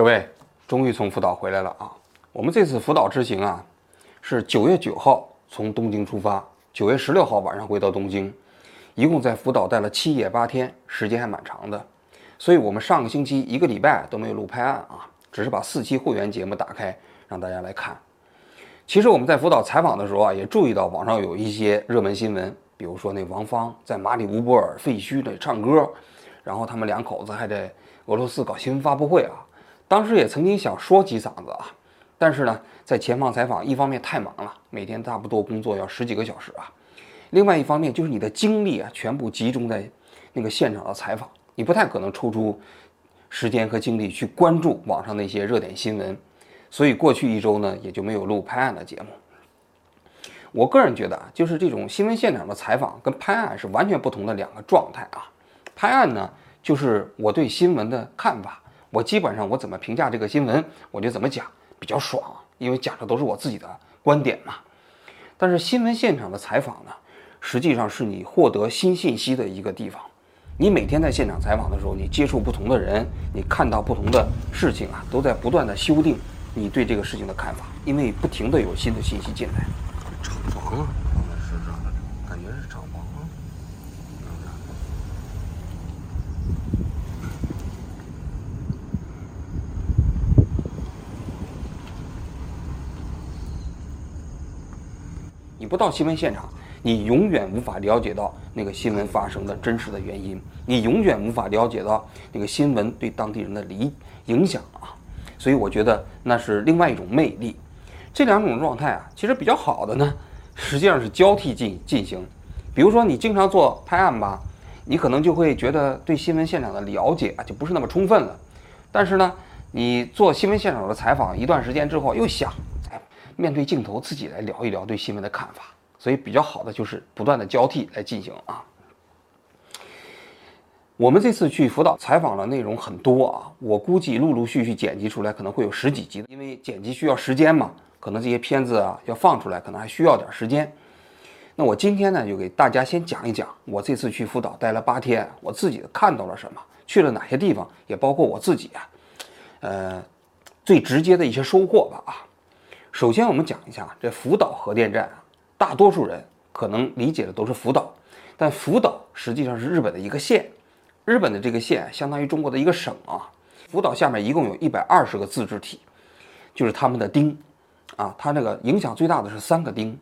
各位，终于从福岛回来了啊！我们这次福岛之行啊，是九月九号从东京出发，九月十六号晚上回到东京，一共在福岛待了七夜八天，时间还蛮长的。所以我们上个星期一个礼拜都没有录拍案啊，只是把四期会员节目打开让大家来看。其实我们在福岛采访的时候啊，也注意到网上有一些热门新闻，比如说那王芳在马里乌波尔废墟里唱歌，然后他们两口子还在俄罗斯搞新闻发布会啊。当时也曾经想说几嗓子啊，但是呢，在前方采访，一方面太忙了，每天差不多工作要十几个小时啊；另外一方面就是你的精力啊，全部集中在那个现场的采访，你不太可能抽出时间和精力去关注网上那些热点新闻，所以过去一周呢，也就没有录拍案的节目。我个人觉得啊，就是这种新闻现场的采访跟拍案是完全不同的两个状态啊。拍案呢，就是我对新闻的看法。我基本上我怎么评价这个新闻，我就怎么讲，比较爽，因为讲的都是我自己的观点嘛。但是新闻现场的采访呢，实际上是你获得新信息的一个地方。你每天在现场采访的时候，你接触不同的人，你看到不同的事情啊，都在不断的修订你对这个事情的看法，因为不停的有新的信息进来。厂房啊，是这样的，感觉是厂房啊。你不到新闻现场，你永远无法了解到那个新闻发生的真实的原因，你永远无法了解到那个新闻对当地人的理影响啊。所以我觉得那是另外一种魅力。这两种状态啊，其实比较好的呢，实际上是交替进进行。比如说你经常做拍案吧，你可能就会觉得对新闻现场的了解啊就不是那么充分了。但是呢，你做新闻现场的采访一段时间之后，又想，面对镜头自己来聊一聊对新闻的看法。所以比较好的就是不断的交替来进行啊。我们这次去辅导采访的内容很多啊，我估计陆陆续续剪辑出来可能会有十几集，因为剪辑需要时间嘛，可能这些片子啊要放出来，可能还需要点时间。那我今天呢，就给大家先讲一讲我这次去辅导待了八天，我自己看到了什么，去了哪些地方，也包括我自己啊，呃，最直接的一些收获吧啊。首先我们讲一下这福岛核电站啊，大多数人可能理解的都是福岛，但福岛实际上是日本的一个县。日本的这个县相当于中国的一个省啊，福岛下面一共有一百二十个自治体，就是他们的町，啊，它那个影响最大的是三个町，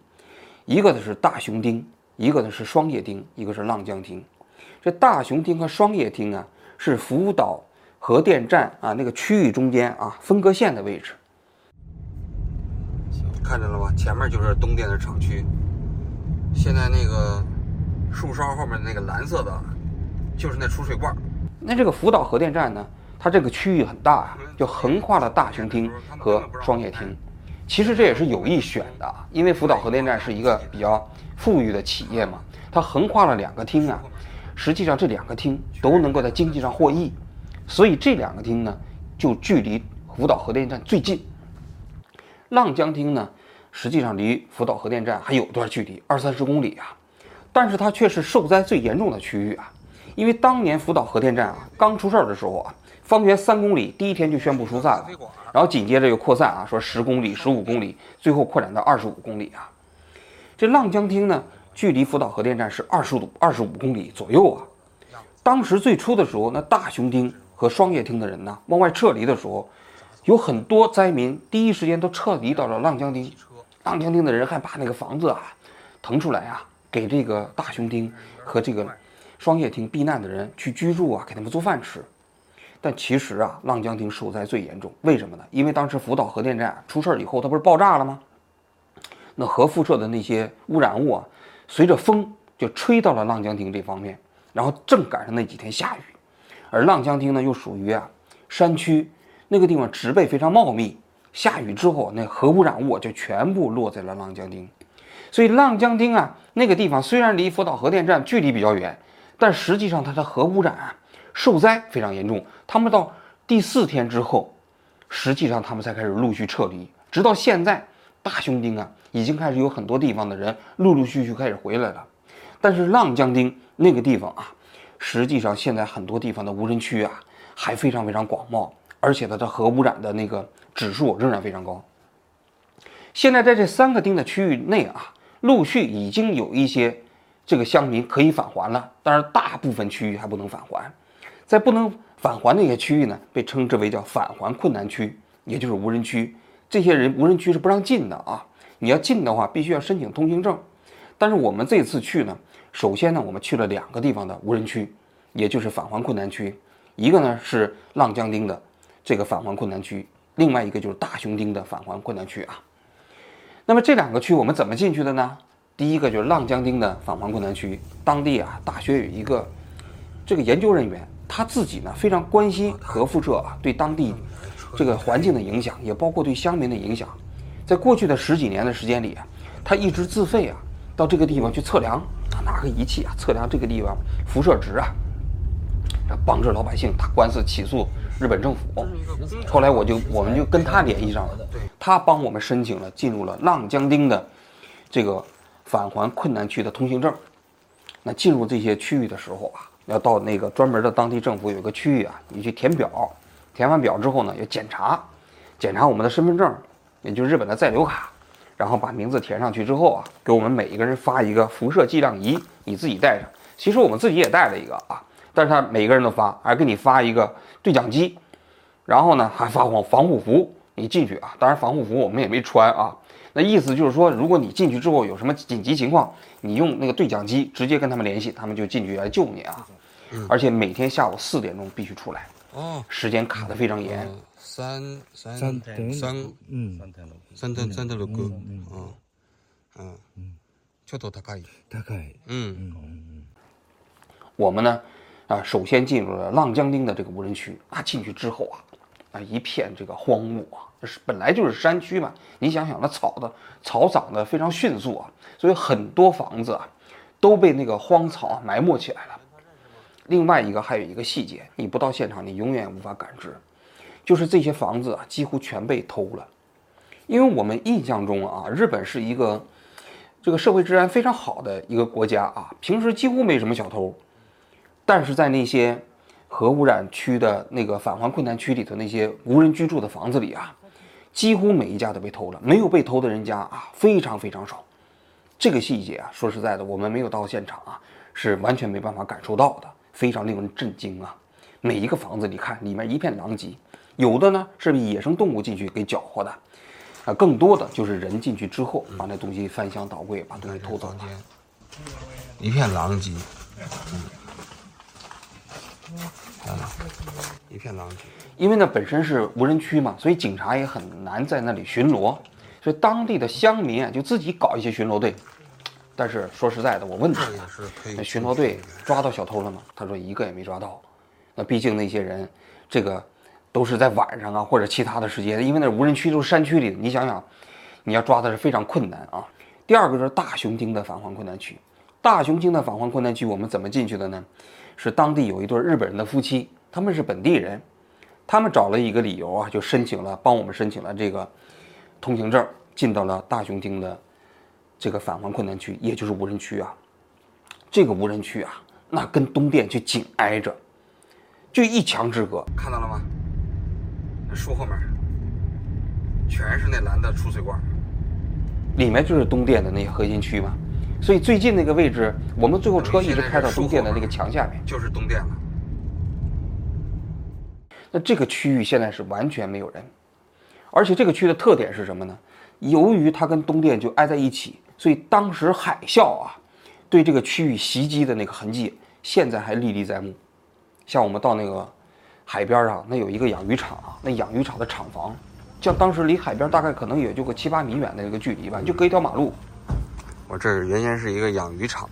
一个呢是大熊町，一个呢是双叶町，一个是浪江町。这大熊町和双叶町啊，是福岛核电站啊那个区域中间啊分割线的位置。看见了吧？前面就是东电的厂区，现在那个树梢后面那个蓝色的。就是那储水罐。那这个福岛核电站呢，它这个区域很大啊，就横跨了大熊町和双叶町。其实这也是有意选的，因为福岛核电站是一个比较富裕的企业嘛，它横跨了两个厅啊。实际上这两个厅都能够在经济上获益，所以这两个厅呢，就距离福岛核电站最近。浪江厅呢，实际上离福岛核电站还有段距离，二三十公里啊，但是它却是受灾最严重的区域啊。因为当年福岛核电站啊刚出事儿的时候啊，方圆三公里第一天就宣布疏散了，然后紧接着又扩散啊，说十公里、十五公里，最后扩展到二十五公里啊。这浪江町呢，距离福岛核电站是二十五二十五公里左右啊。当时最初的时候，那大熊町和双叶町的人呢，往外撤离的时候，有很多灾民第一时间都撤离到了浪江町，浪江町的人还把那个房子啊腾出来啊，给这个大熊町和这个。双叶町避难的人去居住啊，给他们做饭吃。但其实啊，浪江町受灾最严重，为什么呢？因为当时福岛核电站出事儿以后，它不是爆炸了吗？那核辐射的那些污染物啊，随着风就吹到了浪江町这方面，然后正赶上那几天下雨，而浪江町呢又属于啊山区，那个地方植被非常茂密，下雨之后那核污染物就全部落在了浪江町，所以浪江町啊那个地方虽然离福岛核电站距离比较远。但实际上，它的核污染啊，受灾非常严重。他们到第四天之后，实际上他们才开始陆续撤离。直到现在，大熊町啊，已经开始有很多地方的人陆陆续续开始回来了。但是浪江町那个地方啊，实际上现在很多地方的无人区啊，还非常非常广袤，而且它的核污染的那个指数仍然非常高。现在在这三个丁的区域内啊，陆续已经有一些这个乡民可以返还了，但是大部分区域还不能返还。在不能返还那些区域呢，被称之为叫返还困难区，也就是无人区。这些人无人区是不让进的啊，你要进的话必须要申请通行证。但是我们这次去呢，首先呢，我们去了两个地方的无人区，也就是返还困难区，一个呢是浪江町的这个返还困难区，另外一个就是大熊町的返还困难区啊。那么这两个区我们怎么进去的呢？第一个就是浪江町的返还困难区，当地啊大学有一个这个研究人员，他自己呢非常关心核辐射啊对当地这个环境的影响，也包括对乡民的影响。在过去的十几年的时间里啊，他一直自费啊到这个地方去测量啊，拿个仪器啊测量这个地方辐射值啊，帮助老百姓打官司起诉日本政府。后来我就我们就跟他联系上了。他帮我们申请了进入了浪江町的这个返还困难区的通行证。那进入这些区域的时候啊，要到那个专门的当地政府有个区域啊，你去填表，填完表之后呢，要检查，检查我们的身份证，也就是日本的在留卡，然后把名字填上去之后啊，给我们每一个人发一个辐射剂量仪，你自己带上。其实我们自己也带了一个啊，但是他每个人都发，还给你发一个对讲机，然后呢还发防防护服。你进去啊，当然防护服我们也没穿啊。那意思就是说，如果你进去之后有什么紧急情况，你用那个对讲机直接跟他们联系，他们就进去来救你啊。而且每天下午四点钟必须出来。哦。时间卡的非常严。三三三三嗯三点六三点三点六个嗯嗯嗯，ちょっと高い高い嗯嗯嗯。我们呢 啊，首先进入了浪江町的这个无人区啊，进去之后啊。啊，一片这个荒漠啊，是本来就是山区嘛。你想想，那草的草长得非常迅速啊，所以很多房子啊都被那个荒草埋没起来了。另外一个还有一个细节，你不到现场，你永远无法感知，就是这些房子啊几乎全被偷了。因为我们印象中啊，日本是一个这个社会治安非常好的一个国家啊，平时几乎没什么小偷，但是在那些。核污染区的那个返还困难区里头那些无人居住的房子里啊，几乎每一家都被偷了，没有被偷的人家啊非常非常少。这个细节啊，说实在的，我们没有到现场啊，是完全没办法感受到的，非常令人震惊啊！每一个房子你看里面一片狼藉，有的呢是野生动物进去给搅和的，啊，更多的就是人进去之后把那东西翻箱倒柜，把东西偷走了，一片狼藉。一片狼藉，因为那本身是无人区嘛，所以警察也很难在那里巡逻，所以当地的乡民啊就自己搞一些巡逻队。但是说实在的，我问他，那巡逻队抓到小偷了吗？他说一个也没抓到。那毕竟那些人，这个都是在晚上啊或者其他的时间，因为那无人区都是山区里的，你想想，你要抓的是非常困难啊。第二个就是大熊町的返还困难区，大熊町的返还困难区我们怎么进去的呢？是当地有一对日本人的夫妻，他们是本地人，他们找了一个理由啊，就申请了，帮我们申请了这个通行证，进到了大熊町的这个返还困难区，也就是无人区啊。这个无人区啊，那跟东电就紧挨着，就一墙之隔，看到了吗？那树后面全是那蓝的出水管，里面就是东电的那些核心区嘛。所以最近那个位置，我们最后车一直开到东电的那个墙下面，就是东电了。那这个区域现在是完全没有人，而且这个区的特点是什么呢？由于它跟东电就挨在一起，所以当时海啸啊，对这个区域袭击的那个痕迹，现在还历历在目。像我们到那个海边上，那有一个养鱼场啊，那养鱼场的厂房，像当时离海边大概可能也就个七八米远的一个距离吧，就隔一条马路。我这儿原先是一个养鱼场，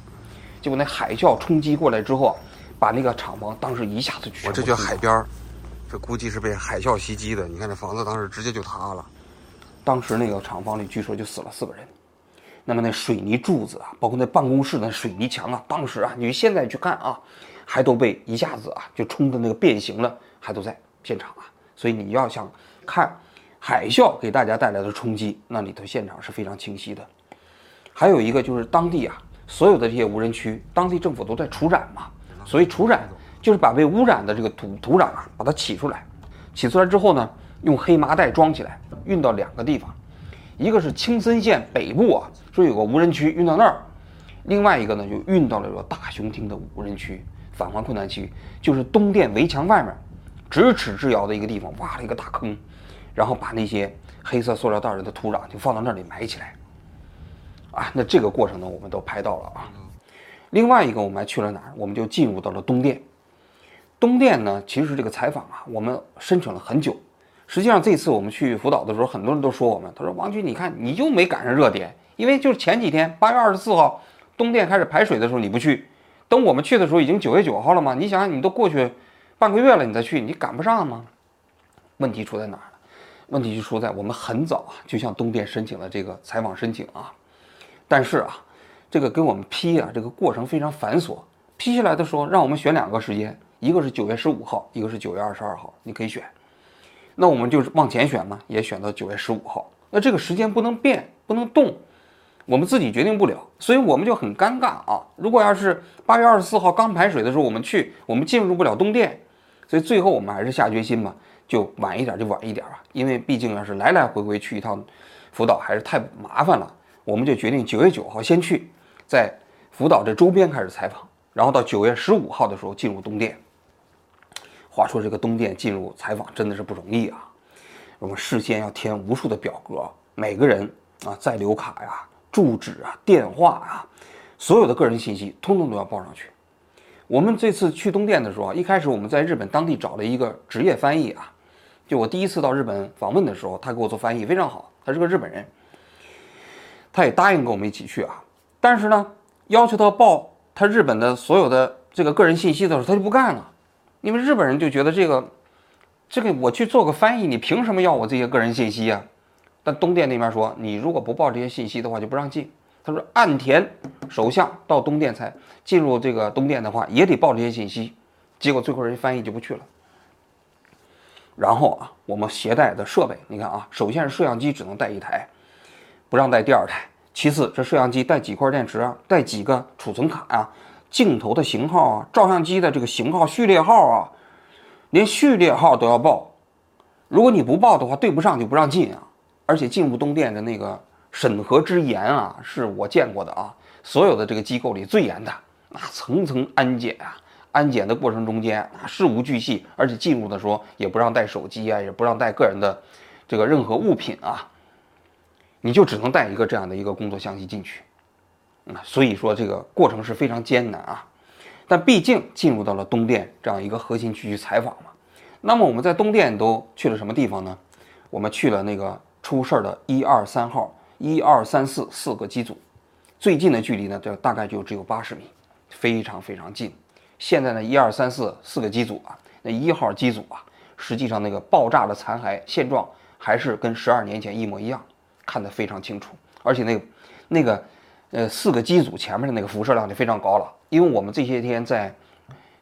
结果那海啸冲击过来之后，把那个厂房当时一下子就我这叫海边儿，这估计是被海啸袭击的。你看这房子当时直接就塌了。当时那个厂房里据说就死了四个人。那么那水泥柱子啊，包括那办公室的水泥墙啊，当时啊，你现在去看啊，还都被一下子啊就冲的那个变形了，还都在现场啊。所以你要想看海啸给大家带来的冲击，那里头现场是非常清晰的。还有一个就是当地啊，所有的这些无人区，当地政府都在除染嘛，所以除染就是把被污染的这个土土壤啊，把它起出来，起出来之后呢，用黑麻袋装起来，运到两个地方，一个是青森县北部啊，说有个无人区，运到那儿；另外一个呢，就运到了个大熊町的无人区，返还困难区，就是东电围墙外面，咫尺之遥的一个地方，挖了一个大坑，然后把那些黑色塑料袋里的土壤就放到那里埋起来。啊，那这个过程呢，我们都拍到了啊。另外一个，我们还去了哪儿？我们就进入到了东电。东电呢，其实这个采访啊，我们申请了很久。实际上这次我们去福岛的时候，很多人都说我们，他说王军，你看你就没赶上热点，因为就是前几天八月二十四号东电开始排水的时候你不去，等我们去的时候已经九月九号了嘛。你想想，你都过去半个月了，你再去，你赶不上吗？问题出在哪儿了？问题就出在我们很早啊就向东电申请了这个采访申请啊，但是啊。这个给我们批啊，这个过程非常繁琐。批下来的时候，让我们选两个时间，一个是九月十五号，一个是九月二十二号，你可以选。那我们就是往前选嘛，也选到九月十五号。那这个时间不能变，不能动，我们自己决定不了，所以我们就很尴尬啊。如果要是八月二十四号刚排水的时候我们去，我们进入不了东电，所以最后我们还是下决心嘛，就晚一点就晚一点吧，因为毕竟要是来来回回去一趟福岛还是太麻烦了，我们就决定九月九号先去。在福岛这周边开始采访，然后到九月十五号的时候进入东电。话说这个东电进入采访真的是不容易啊！我们事先要填无数的表格，每个人啊在留卡呀、住址啊、电话啊，所有的个人信息通通都要报上去。我们这次去东电的时候，一开始我们在日本当地找了一个职业翻译啊，就我第一次到日本访问的时候，他给我做翻译非常好，他是个日本人，他也答应跟我们一起去啊。但是呢，要求他报他日本的所有的这个个人信息的时候，他就不干了，因为日本人就觉得这个，这个我去做个翻译，你凭什么要我这些个人信息啊？但东电那边说，你如果不报这些信息的话，就不让进。他说，岸田首相到东电才进入这个东电的话，也得报这些信息。结果最后人家翻译就不去了。然后啊，我们携带的设备，你看啊，首先是摄像机只能带一台，不让带第二台。其次，这摄像机带几块电池啊？带几个储存卡啊？镜头的型号啊？照相机的这个型号序列号啊？连序列号都要报。如果你不报的话，对不上就不让进啊！而且进入东电的那个审核之严啊，是我见过的啊，所有的这个机构里最严的。那层层安检啊，安检的过程中间啊，事无巨细，而且进入的时候也不让带手机啊，也不让带个人的这个任何物品啊。你就只能带一个这样的一个工作相机进去，啊所以说这个过程是非常艰难啊。但毕竟进入到了东电这样一个核心区去采访嘛。那么我们在东电都去了什么地方呢？我们去了那个出事儿的一二三号、一二三四四个机组，最近的距离呢，这大概就只有八十米，非常非常近。现在呢，一二三四四个机组啊，那一号机组啊，实际上那个爆炸的残骸现状还是跟十二年前一模一样。看得非常清楚，而且那个那个呃四个机组前面的那个辐射量就非常高了。因为我们这些天在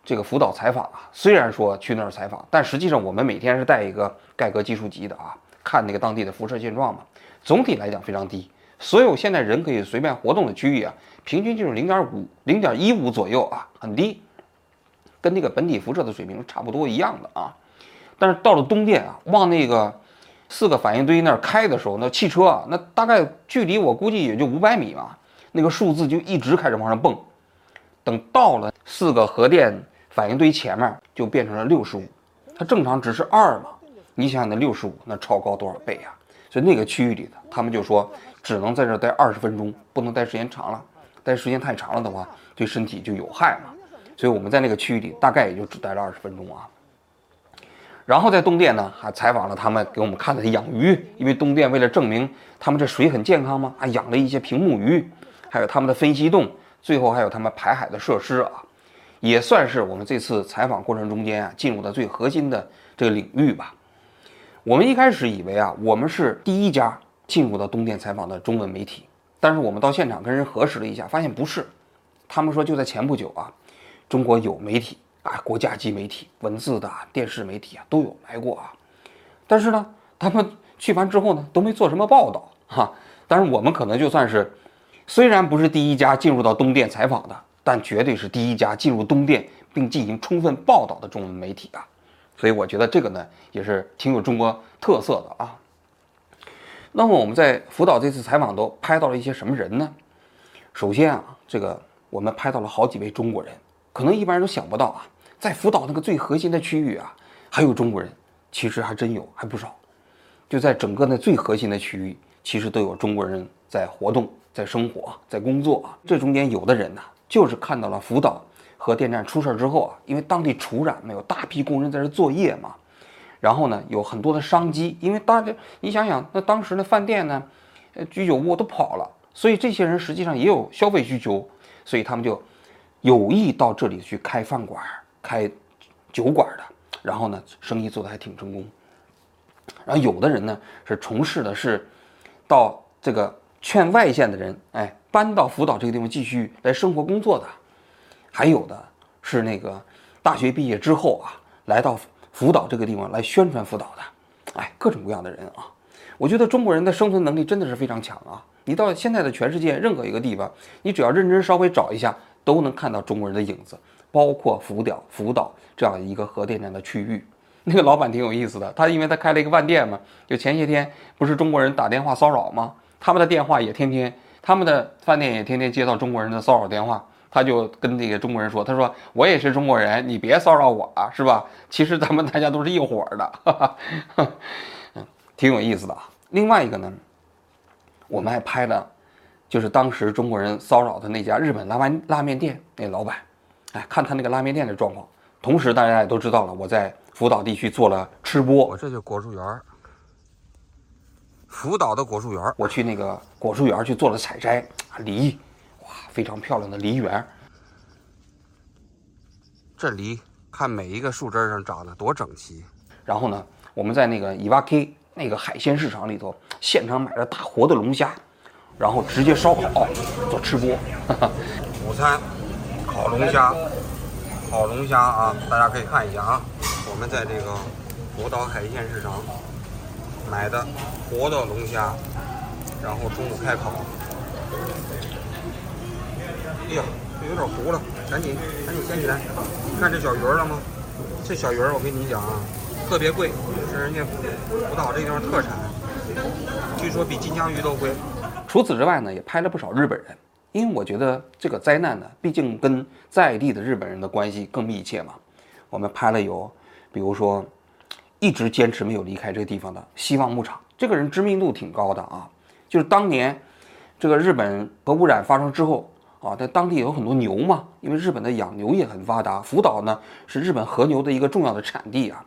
这个福岛采访啊，虽然说去那儿采访，但实际上我们每天是带一个盖格计数机的啊，看那个当地的辐射现状嘛。总体来讲非常低，所有现在人可以随便活动的区域啊，平均就是零点五、零点一五左右啊，很低，跟那个本体辐射的水平差不多一样的啊。但是到了东电啊，往那个。四个反应堆那儿开的时候，那汽车啊，那大概距离我估计也就五百米嘛，那个数字就一直开始往上蹦。等到了四个核电反应堆前面，就变成了六十五。它正常值是二嘛，你想想那六十五，那超高多少倍呀？所以那个区域里的他们就说，只能在这待二十分钟，不能待时间长了。待时间太长了的话，对身体就有害嘛。所以我们在那个区域里，大概也就只待了二十分钟啊。然后在东电呢，还采访了他们给我们看了养鱼，因为东电为了证明他们这水很健康嘛，啊，养了一些屏幕鱼，还有他们的分析洞，最后还有他们排海的设施啊，也算是我们这次采访过程中间啊进入的最核心的这个领域吧。我们一开始以为啊，我们是第一家进入到东电采访的中文媒体，但是我们到现场跟人核实了一下，发现不是，他们说就在前不久啊，中国有媒体。啊，国家级媒体、文字的电视媒体啊都有来过啊，但是呢，他们去完之后呢，都没做什么报道哈。但是我们可能就算是，虽然不是第一家进入到东电采访的，但绝对是第一家进入东电并进行充分报道的中文媒体啊。所以我觉得这个呢也是挺有中国特色的啊。那么我们在福岛这次采访都拍到了一些什么人呢？首先啊，这个我们拍到了好几位中国人，可能一般人都想不到啊，在福岛那个最核心的区域啊，还有中国人，其实还真有，还不少。就在整个那最核心的区域，其实都有中国人在活动、在生活、在工作啊。这中间有的人呢，就是看到了福岛核电站出事之后啊，因为当地除染，没有大批工人在这作业嘛。然后呢，有很多的商机，因为大家你想想，那当时的饭店呢，呃，居酒屋都跑了，所以这些人实际上也有消费需求，所以他们就有意到这里去开饭馆、开酒馆的。然后呢，生意做得还挺成功。然后有的人呢是从事的是到这个劝外县的人，哎，搬到福岛这个地方继续来生活工作的，还有的是那个大学毕业之后啊，来到。福岛这个地方来宣传福岛的，哎，各种各样的人啊，我觉得中国人的生存能力真的是非常强啊！你到现在的全世界任何一个地方，你只要认真稍微找一下，都能看到中国人的影子，包括福岛福岛这样一个核电站的区域。那个老板挺有意思的，他因为他开了一个饭店嘛，就前些天不是中国人打电话骚扰吗？他们的电话也天天，他们的饭店也天天接到中国人的骚扰电话。他就跟那个中国人说：“他说我也是中国人，你别骚扰我啊，是吧？其实咱们大家都是一伙的，哈 哈，挺有意思的啊。另外一个呢，我们还拍了，就是当时中国人骚扰的那家日本拉面拉面店那老板，哎，看他那个拉面店的状况。同时，大家也都知道了，我在福岛地区做了吃播，我这就果树园，福岛的果树园，我去那个果树园去做了采摘梨。”哇非常漂亮的梨园，这梨看每一个树枝上长得多整齐。然后呢，我们在那个伊瓦 K 那个海鲜市场里头，现场买了大活的龙虾，然后直接烧烤做吃播。午餐烤龙虾，烤龙虾啊，大家可以看一下啊。我们在这个福岛海鲜市场买的活的龙虾，然后中午开烤。哎呀，这有点糊了，赶紧赶紧掀起来！你看这小鱼儿了吗？这小鱼儿我跟你讲啊，特别贵，是人家福岛这地方特产，据说比金枪鱼都贵。除此之外呢，也拍了不少日本人，因为我觉得这个灾难呢，毕竟跟在地的日本人的关系更密切嘛。我们拍了有，比如说一直坚持没有离开这个地方的希望牧场，这个人知名度挺高的啊，就是当年这个日本核污染发生之后。啊，在当地有很多牛嘛，因为日本的养牛业很发达。福岛呢是日本和牛的一个重要的产地啊。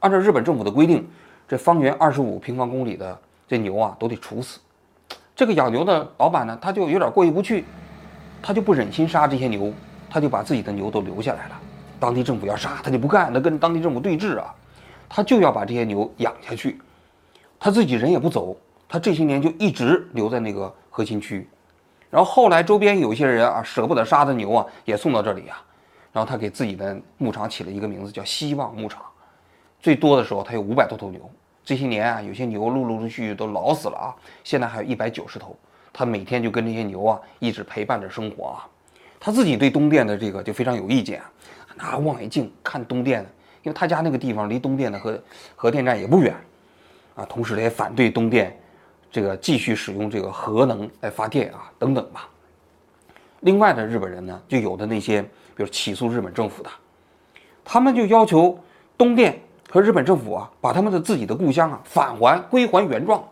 按照日本政府的规定，这方圆二十五平方公里的这牛啊都得处死。这个养牛的老板呢，他就有点过意不去，他就不忍心杀这些牛，他就把自己的牛都留下来了。当地政府要杀他就不干，他跟当地政府对峙啊，他就要把这些牛养下去，他自己人也不走，他这些年就一直留在那个核心区。然后后来周边有一些人啊，舍不得杀的牛啊，也送到这里啊。然后他给自己的牧场起了一个名字，叫希望牧场。最多的时候，他有五百多头牛。这些年啊，有些牛陆陆续续都老死了啊。现在还有一百九十头。他每天就跟这些牛啊一直陪伴着生活啊。他自己对东电的这个就非常有意见啊，拿望远镜看东电，因为他家那个地方离东电的核核电站也不远啊。同时，他也反对东电。这个继续使用这个核能来发电啊，等等吧。另外的日本人呢，就有的那些，比如起诉日本政府的，他们就要求东电和日本政府啊，把他们的自己的故乡啊返还归还原状。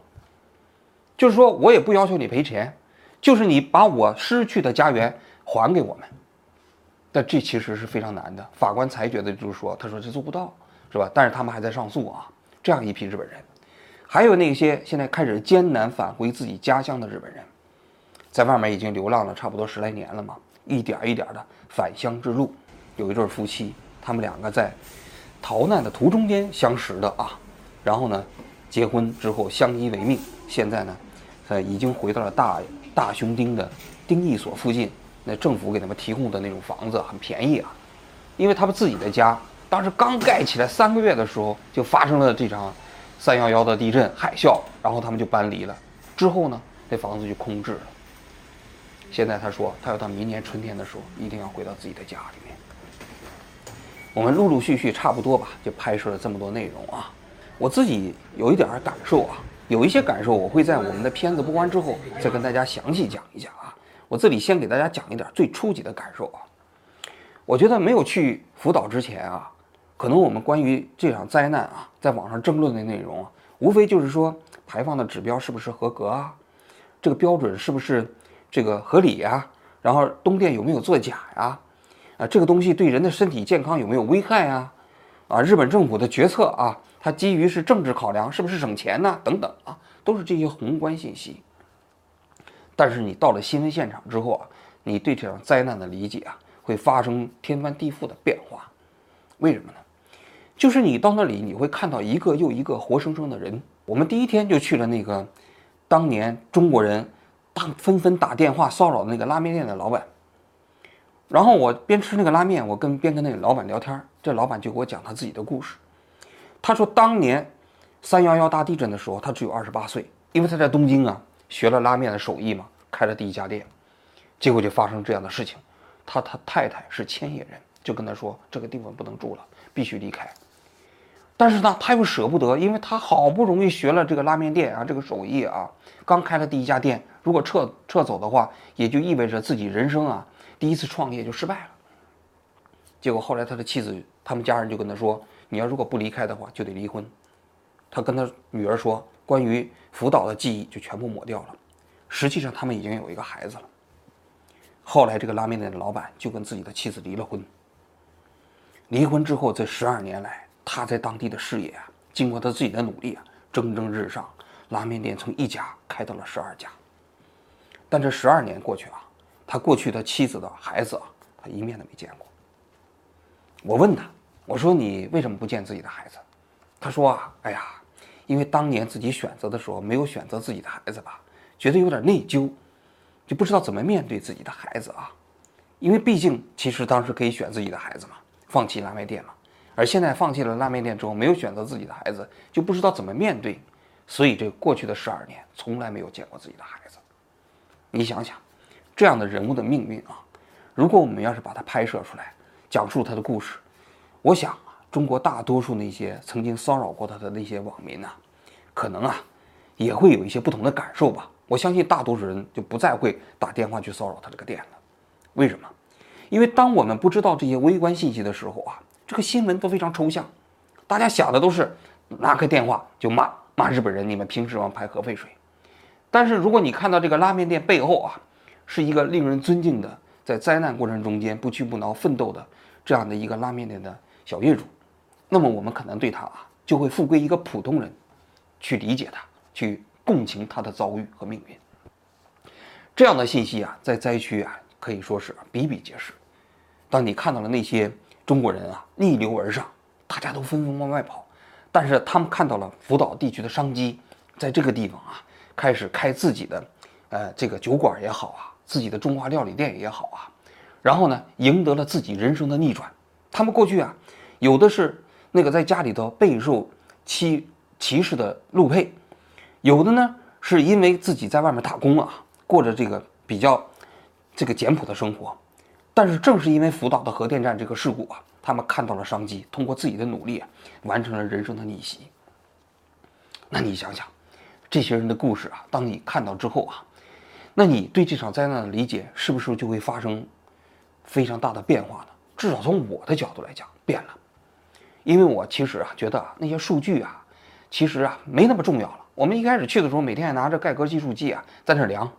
就是说我也不要求你赔钱，就是你把我失去的家园还给我们。但这其实是非常难的。法官裁决的就是说，他说这做不到，是吧？但是他们还在上诉啊。这样一批日本人。还有那些现在开始艰难返回自己家乡的日本人，在外面已经流浪了差不多十来年了嘛，一点一点的返乡之路。有一对夫妻，他们两个在逃难的途中间相识的啊，然后呢，结婚之后相依为命。现在呢，呃，已经回到了大大熊町的丁义所附近。那政府给他们提供的那种房子很便宜啊，因为他们自己的家当时刚盖起来三个月的时候，就发生了这场。三幺幺的地震海啸，然后他们就搬离了。之后呢，那房子就空置了。现在他说，他要到明年春天的时候，一定要回到自己的家里。我们陆陆续续差不多吧，就拍摄了这么多内容啊。我自己有一点感受啊，有一些感受，我会在我们的片子播完之后再跟大家详细讲一讲啊。我这里先给大家讲一点最初级的感受啊。我觉得没有去福岛之前啊，可能我们关于这场灾难啊，在网上争论的内容啊，无非就是说排放的指标是不是合格啊，这个标准是不是这个合理呀？然后东电有没有作假呀？啊这个东西对人的身体健康有没有危害啊？啊，日本政府的决策啊，它基于是政治考量，是不是省钱呢？等等啊，都是这些宏观信息。但是你到了新闻现场之后啊，你对这场灾难的理解啊，会发生天翻地覆的变化。为什么呢？就是你到那里，你会看到一个又一个活生生的人。我们第一天就去了那个当年中国人当纷纷打电话骚扰那个拉面店的老板。然后我边吃那个拉面，我跟边跟那个老板聊天，这老板就给我讲他自己的故事。他说，当年三幺幺大地震的时候，他只有二十八岁，因为他在东京啊学了拉面的手艺嘛，开了第一家店，结果就发生这样的事情。他他太太是千叶人，就跟他说这个地方不能住了，必须离开。但是呢，他又舍不得，因为他好不容易学了这个拉面店啊，这个手艺啊，刚开了第一家店，如果撤撤走的话，也就意味着自己人生啊。第一次创业就失败了，结果后来他的妻子、他们家人就跟他说：“你要如果不离开的话，就得离婚。”他跟他女儿说：“关于辅导的记忆就全部抹掉了。”实际上他们已经有一个孩子了。后来这个拉面店的老板就跟自己的妻子离了婚。离婚之后这十二年来，他在当地的事业啊，经过他自己的努力啊，蒸蒸日上，拉面店从一家开到了十二家。但这十二年过去啊。他过去的妻子的孩子啊，他一面都没见过。我问他，我说你为什么不见自己的孩子？他说啊，哎呀，因为当年自己选择的时候没有选择自己的孩子吧，觉得有点内疚，就不知道怎么面对自己的孩子啊。因为毕竟其实当时可以选自己的孩子嘛，放弃拉面店嘛。而现在放弃了拉面店之后，没有选择自己的孩子，就不知道怎么面对。所以这过去的十二年，从来没有见过自己的孩子。你想想。这样的人物的命运啊，如果我们要是把它拍摄出来，讲述他的故事，我想啊，中国大多数那些曾经骚扰过他的那些网民呢，可能啊，也会有一些不同的感受吧。我相信大多数人就不再会打电话去骚扰他这个店了。为什么？因为当我们不知道这些微观信息的时候啊，这个新闻都非常抽象，大家想的都是拿开电话就骂骂日本人，你们凭什么排核废水？但是如果你看到这个拉面店背后啊，是一个令人尊敬的，在灾难过程中间不屈不挠奋斗的这样的一个拉面店的小业主，那么我们可能对他啊就会复归一个普通人，去理解他，去共情他的遭遇和命运。这样的信息啊，在灾区啊可以说是比比皆是。当你看到了那些中国人啊逆流而上，大家都纷纷往外跑，但是他们看到了福岛地区的商机，在这个地方啊开始开自己的，呃这个酒馆也好啊。自己的中华料理店也好啊，然后呢，赢得了自己人生的逆转。他们过去啊，有的是那个在家里头备受欺歧视的陆配，有的呢是因为自己在外面打工啊，过着这个比较这个简朴的生活。但是正是因为福岛的核电站这个事故啊，他们看到了商机，通过自己的努力啊，完成了人生的逆袭。那你想想，这些人的故事啊，当你看到之后啊。那你对这场灾难的理解是不是就会发生非常大的变化呢？至少从我的角度来讲，变了。因为我其实啊觉得啊那些数据啊，其实啊没那么重要了。我们一开始去的时候，每天还拿着盖革计数计啊在那量，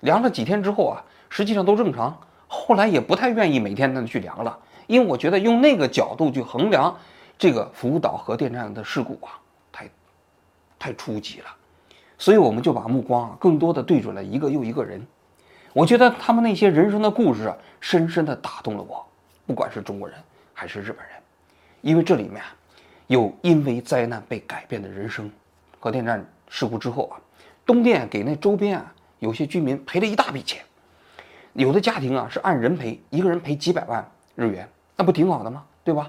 量了几天之后啊，实际上都正常。后来也不太愿意每天那去量了，因为我觉得用那个角度去衡量这个福岛核电站的事故啊，太太初级了。所以我们就把目光啊，更多的对准了一个又一个人。我觉得他们那些人生的故事啊，深深的打动了我。不管是中国人还是日本人，因为这里面有因为灾难被改变的人生。核电站事故之后啊，东电给那周边啊有些居民赔了一大笔钱，有的家庭啊是按人赔，一个人赔几百万日元，那不挺好的吗？对吧？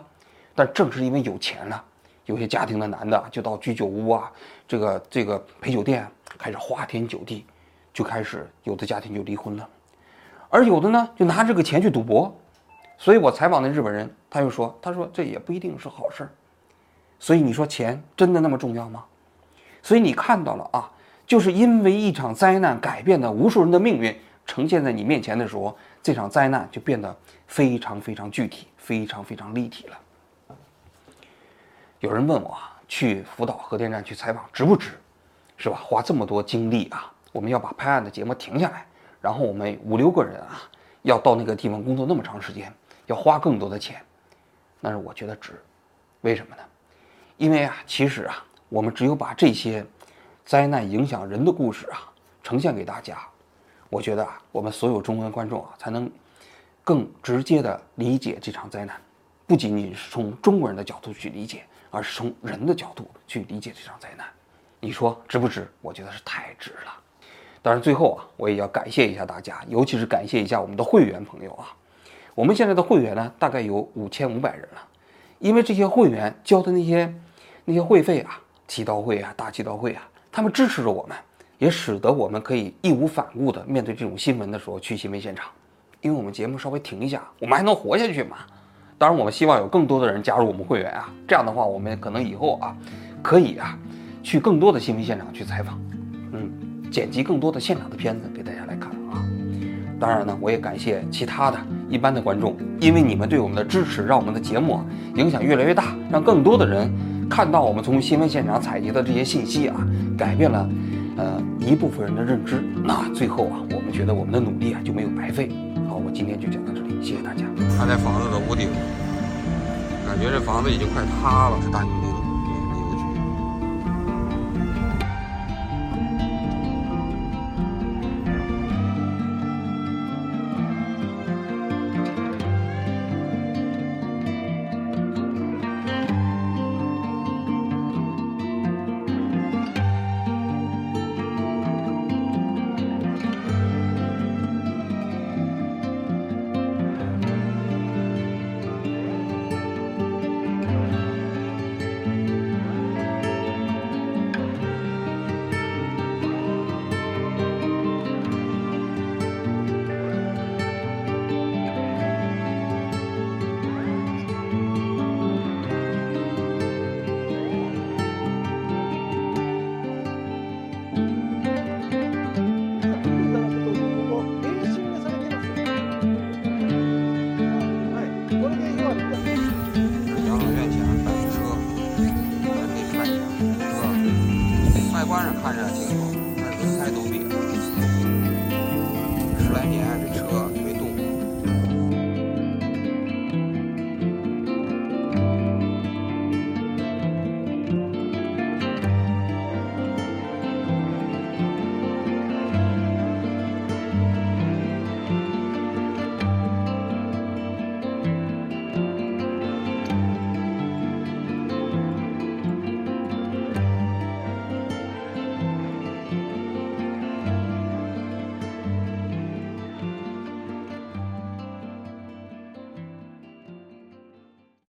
但正是因为有钱了。有些家庭的男的就到居酒屋啊，这个这个陪酒店开始花天酒地，就开始有的家庭就离婚了，而有的呢就拿这个钱去赌博，所以我采访那日本人，他又说：“他说这也不一定是好事儿。”所以你说钱真的那么重要吗？所以你看到了啊，就是因为一场灾难改变了无数人的命运，呈现在你面前的时候，这场灾难就变得非常非常具体，非常非常立体了。有人问我啊，去福岛核电站去采访值不值？是吧？花这么多精力啊，我们要把拍案的节目停下来，然后我们五六个人啊，要到那个地方工作那么长时间。要花更多的钱，但是我觉得值，为什么呢？因为啊，其实啊，我们只有把这些灾难影响人的故事啊呈现给大家，我觉得啊，我们所有中文观众啊才能更直接的理解这场灾难，不仅仅是从中国人的角度去理解，而是从人的角度去理解这场灾难。你说值不值？我觉得是太值了。当然，最后啊，我也要感谢一下大家，尤其是感谢一下我们的会员朋友啊。我们现在的会员呢，大概有五千五百人了，因为这些会员交的那些那些会费啊，祈祷会啊，大祈祷会啊，他们支持着我们，也使得我们可以义无反顾地面对这种新闻的时候去新闻现场，因为我们节目稍微停一下，我们还能活下去嘛。当然，我们希望有更多的人加入我们会员啊，这样的话，我们可能以后啊，可以啊，去更多的新闻现场去采访，嗯，剪辑更多的现场的片子给大家来看啊。当然呢，我也感谢其他的。一般的观众，因为你们对我们的支持，让我们的节目影响越来越大，让更多的人看到我们从新闻现场采集的这些信息啊，改变了呃一部分人的认知。那最后啊，我们觉得我们的努力啊就没有白费。好，我今天就讲到这里，谢谢大家。看这房子的屋顶，感觉这房子已经快塌了，是大